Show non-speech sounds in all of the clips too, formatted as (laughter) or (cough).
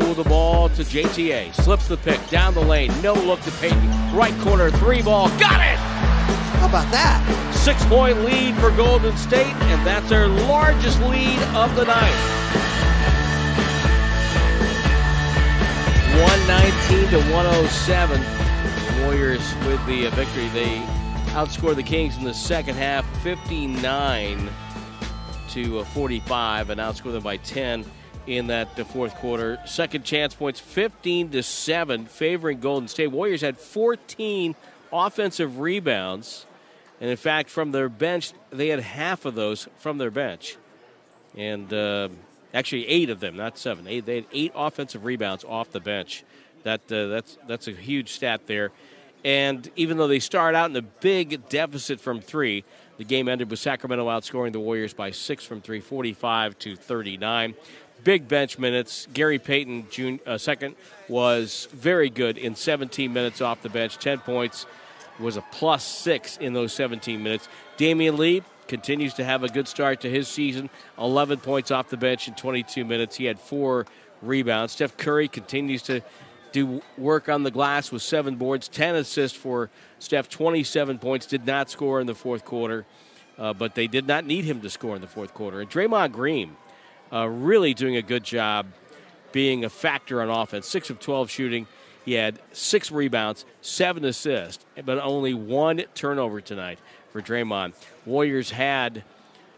Poole the ball to JTA. Slips the pick down the lane. No look to Payton. Right corner, three ball. Got it! How about that? Six point lead for Golden State, and that's their largest lead of the night. 119 to 107. Warriors with the victory. They outscored the Kings in the second half 59 to uh, 45 and outscored them by 10 in that fourth quarter. Second chance points 15 to 7 favoring Golden State. Warriors had 14 offensive rebounds. And in fact, from their bench, they had half of those from their bench. And uh, actually, eight of them, not seven. Eight, they had eight offensive rebounds off the bench. That, uh, that's, that's a huge stat there. And even though they start out in a big deficit from three, the game ended with Sacramento outscoring the Warriors by six from three, 45 to 39. Big bench minutes. Gary Payton, June, uh, second, was very good in 17 minutes off the bench, 10 points, was a plus six in those 17 minutes. Damion Lee continues to have a good start to his season, 11 points off the bench in 22 minutes. He had four rebounds. Steph Curry continues to do work on the glass with seven boards, 10 assists for Steph, 27 points, did not score in the fourth quarter, uh, but they did not need him to score in the fourth quarter. And Draymond Green uh, really doing a good job being a factor on offense. 6 of 12 shooting. He had six rebounds, seven assists, but only one turnover tonight for Draymond. Warriors had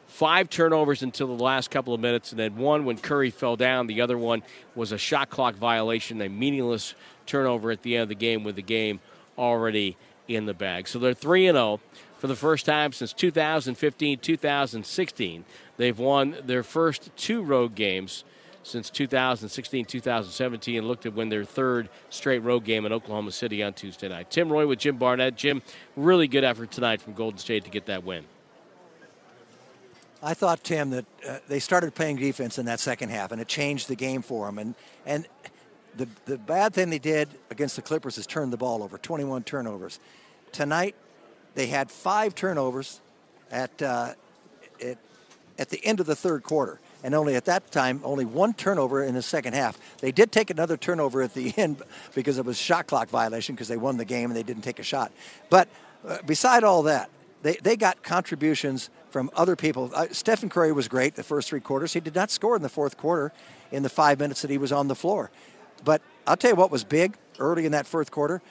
five turnovers until the last couple of minutes, and then one when Curry fell down. The other one was a shot clock violation, a meaningless turnover at the end of the game with the game already in the bag. So they're 3 0 for the first time since 2015 2016. They've won their first two road games since 2016 2017 and looked to win their third straight road game in Oklahoma City on Tuesday night. Tim Roye with Jim Barnett. Jim, really good effort tonight from Golden State to get that win. I thought, Tim, that uh, they started playing defense in that second half, and it changed the game for them. And and the the bad thing they did against the Clippers is turn the ball over, 21 turnovers. Tonight, they had five turnovers at uh, at at the end of the third quarter, and only at that time only one turnover in the second half. They did take another turnover at the (laughs) end because it was shot clock violation because they won the game and they didn't take a shot. But uh, beside all that, they, they got contributions from other people. Uh, Stephen Curry was great the first three quarters. He did not score in the fourth quarter in the five minutes that he was on the floor. But I'll tell you what was big early in that fourth quarter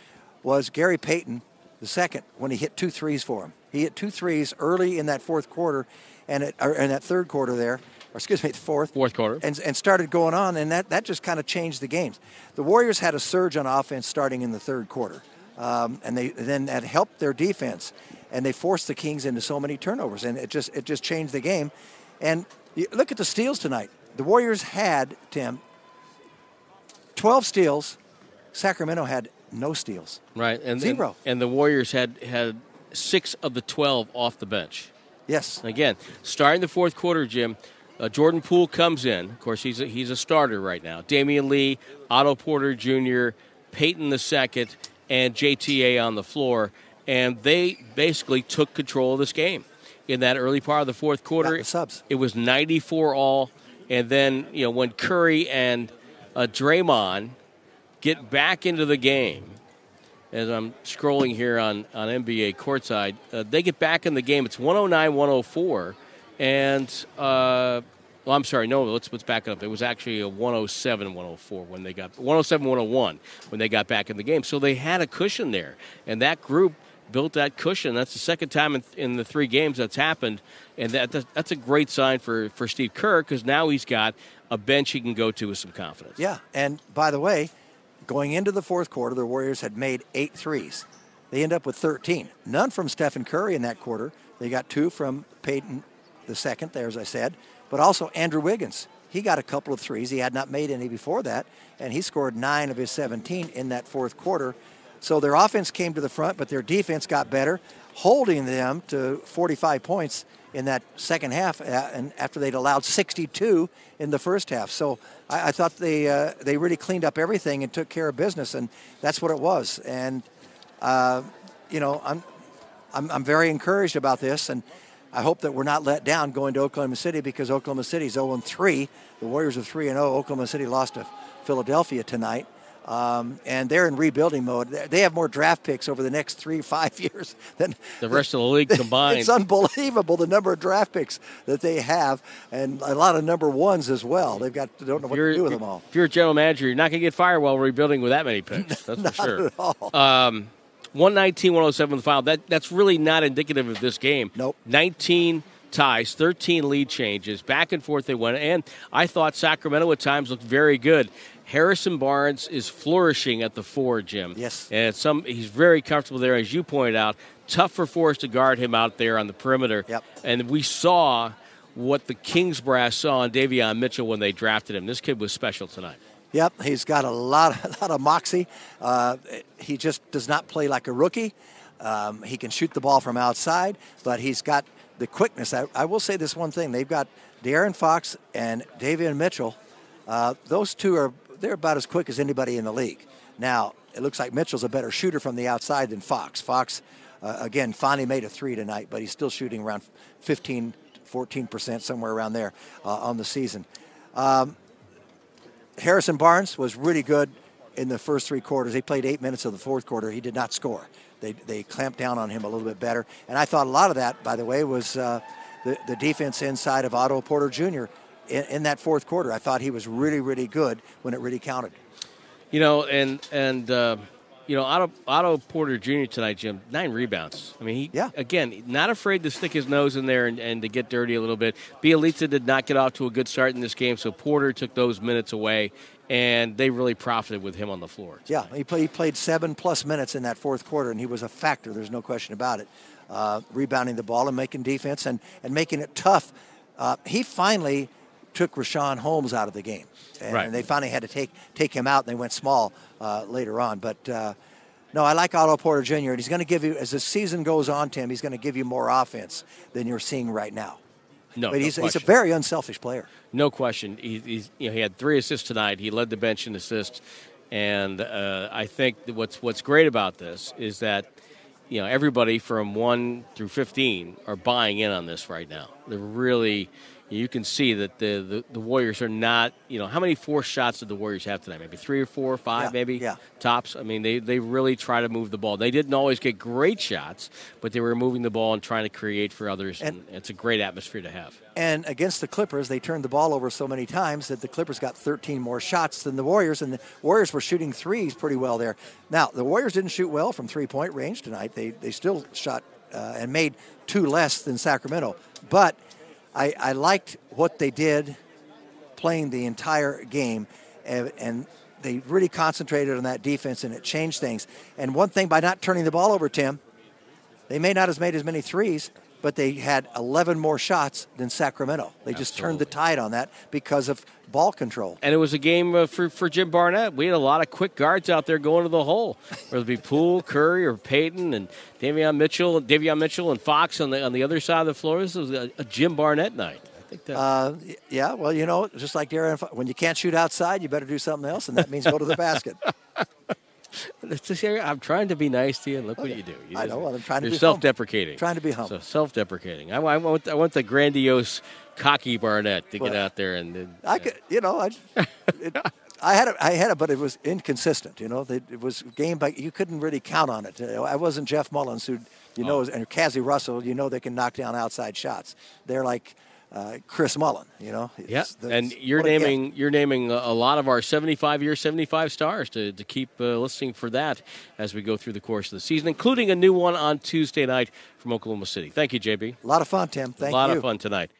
was Gary Payton, the second, when he hit two threes for him. He hit two threes early in that fourth quarter, and it, or in that third quarter there, or excuse me, the (laughs) fourth. Fourth quarter. And, and started going on, and that, that just kind of changed the games. The Warriors had a surge on offense starting in the third quarter, um, and they then that helped their defense and they forced the Kings into so many turnovers, and it just it just changed the game. And look at the steals tonight. The Warriors had Tim twelve steals. Sacramento had no steals. Right, and zero. And, and the Warriors had had six of the twelve off the bench. Yes. Again, starting the fourth quarter, Jim. Uh, Jordan Poole comes in. Of course, he's a, he's a starter right now. Damion Lee, Otto Porter Jr., Payton the second, and JTA on the floor and they basically took control of this game in that early part of the fourth quarter. The subs. It was 94 all, and then you know when Curry and uh, Draymond get back into the game. As I'm scrolling here on, on NBA courtside, uh, they get back in the game. It's 109 104. And, uh, well, I'm sorry, no, let's, let's back it up. It was actually a 107 104 when they got 107 101 when they got back in the game. So they had a cushion there. And that group built that cushion. That's the second time in, in the three games that's happened, and that, that's a great sign for, for Steve Kerr because now he's got a bench he can go to with some confidence. Yeah, and by the way, going into the fourth quarter, the Warriors had made eight threes. They end up with 13. None from Stephen Curry in that quarter. They got two from Payton the second, there as I said, but also Andrew Wiggins. He got a couple of threes. He had not made any before that, and he scored nine of his 17 in that fourth quarter. So their offense came to the front, but their defense got better, holding them to 45 points in that second half, uh, and after they'd allowed 62 in the first half. So I, I thought they uh, they really cleaned up everything and took care of business, and that's what it was. And uh, you know, I'm, I'm I'm very encouraged about this, and I hope that we're not let down going to Oklahoma City because Oklahoma City's 0 3. The Warriors are 3 0. Oklahoma City lost to Philadelphia tonight. Um, and they're in rebuilding mode. They have more draft picks over the next three, (laughs) five years than the rest of the league (laughs) combined. it's unbelievable the number of draft picks that they have, and a lot of number ones as well. They've got don't know what to do with them all. If you're a general manager, you're not going to get fired while rebuilding with that many (laughs) picks. That's for sure. At all. Um, 119, 107 the final. That that's really not indicative of this game. Nope. 19 ties, 13 lead changes, back and forth they went, and I thought Sacramento at times looked very good. Harrison Barnes is flourishing at the four, Jim. Yes. And some he's very comfortable there, as you pointed out. Tough for Forrest to guard him out there on the perimeter. Yep. And we saw what the Kings brass saw in Davion Mitchell when they drafted him. This kid was special tonight. Yep, he's got a lot, a (laughs) lot of moxie. Uh, he just does not play like a rookie. Um, he can shoot the ball from outside, but he's got the quickness. I, I will say this one thing: they've got De'Aaron Fox and Davion Mitchell. Uh, those two are they're about as quick as anybody in the league. Now, it looks like Mitchell's a better shooter from the outside than Fox. Fox, uh, again, finally made a three tonight, but he's still shooting around 15, 14%, somewhere around there uh, on the season. Um, Harrison Barnes was really good in the first three quarters. He played eight minutes of the fourth quarter. He did not score. They, they clamped down on him a little bit better. And I thought a lot of that, by the way, was uh, the, the defense inside of Otto Porter Jr in, in that fourth quarter. I thought he was really, really good when it really counted. You know, and and uh, you know, Otto, Otto Porter Jr. tonight, Jim, nine rebounds. I mean, he yeah. again not afraid to stick his nose in there and, and to get dirty a little bit. Bjelica did not get off to a good start in this game, so Porter took those minutes away, and they really profited with him on the floor. Yeah, he, play, he played seven plus minutes in that fourth quarter, and he was a factor. There's no question about it. Uh, rebounding the ball and making defense and, and making it tough. Uh, he finally took Richaun Holmes out of the game, and, right. they finally had to take take him out, and they went small uh, later on. But uh, no, I like Otto Porter Jr. and he's going to give you as the season goes on, Tim. He's going to give you more offense than you're seeing right now. No, but no he's, question. he's a very unselfish player. No question. He, he's, you know, he had three assists tonight. He led the bench in assists, and uh, I think what's what's great about this is that you know everybody from one through fifteen are buying in on this right now. They're really you can see that the, the, the, Warriors are not, you know, how many forced shots did the Warriors have tonight? Maybe three or four or five, yeah, maybe yeah. tops. I mean, they, they really try to move the ball. They didn't always get great shots, but they were moving the ball and trying to create for others, and, and it's a great atmosphere to have. And against the Clippers, they turned the ball over so many times that the Clippers got 13 more shots than the Warriors, and the Warriors were shooting threes pretty well there. Now, the Warriors didn't shoot well from three point range tonight. They, they still shot uh, and made two less than Sacramento. But I, I liked what they did playing the entire game, and, and, they really concentrated on that defense, and it changed things. And one thing by not turning the ball over, Tim, they may not have made as many threes, but they had 11 more shots than Sacramento. They just turned the tide on that because of ball control. And it was a game uh, for, for Jim Barnett. We had a lot of quick guards out there going to the hole, whether it be Poole, (laughs) Curry, or Payton, and Davion Mitchell, Davion Mitchell, and Fox on the on the other side of the floor. This was a, a Jim Barnett night. I think that. Uh, yeah, well, you know, just like Darren, when you can't shoot outside, you better do something else, and that means go to the basket. (laughs) (laughs) I'm trying to be nice to you, and look what you do. You I know. I'm trying to You're self-deprecating. Humble. Trying to be humble. So self-deprecating. I, I, want, I want the grandiose, cocky Barnett to well, get out there and. and I could, you know, I, it, (laughs) I had it, I had it, but it was inconsistent. You know, it was game by. You couldn't really count on it. Uh, I wasn't Jeff Mullins, who you oh. know, oh. and Cazzie Russell. You know, they can knock down outside shots. They're like uh, Chris Mullin, you know. Yeah, and you're naming you're naming a lot of our 75 year 75 stars to, to keep uh, listening for that as we go through the course of the season, including a new one on Tuesday night from Oklahoma City. Thank you, JB. A lot of fun, Tim. Thank you. A lot you. of fun tonight.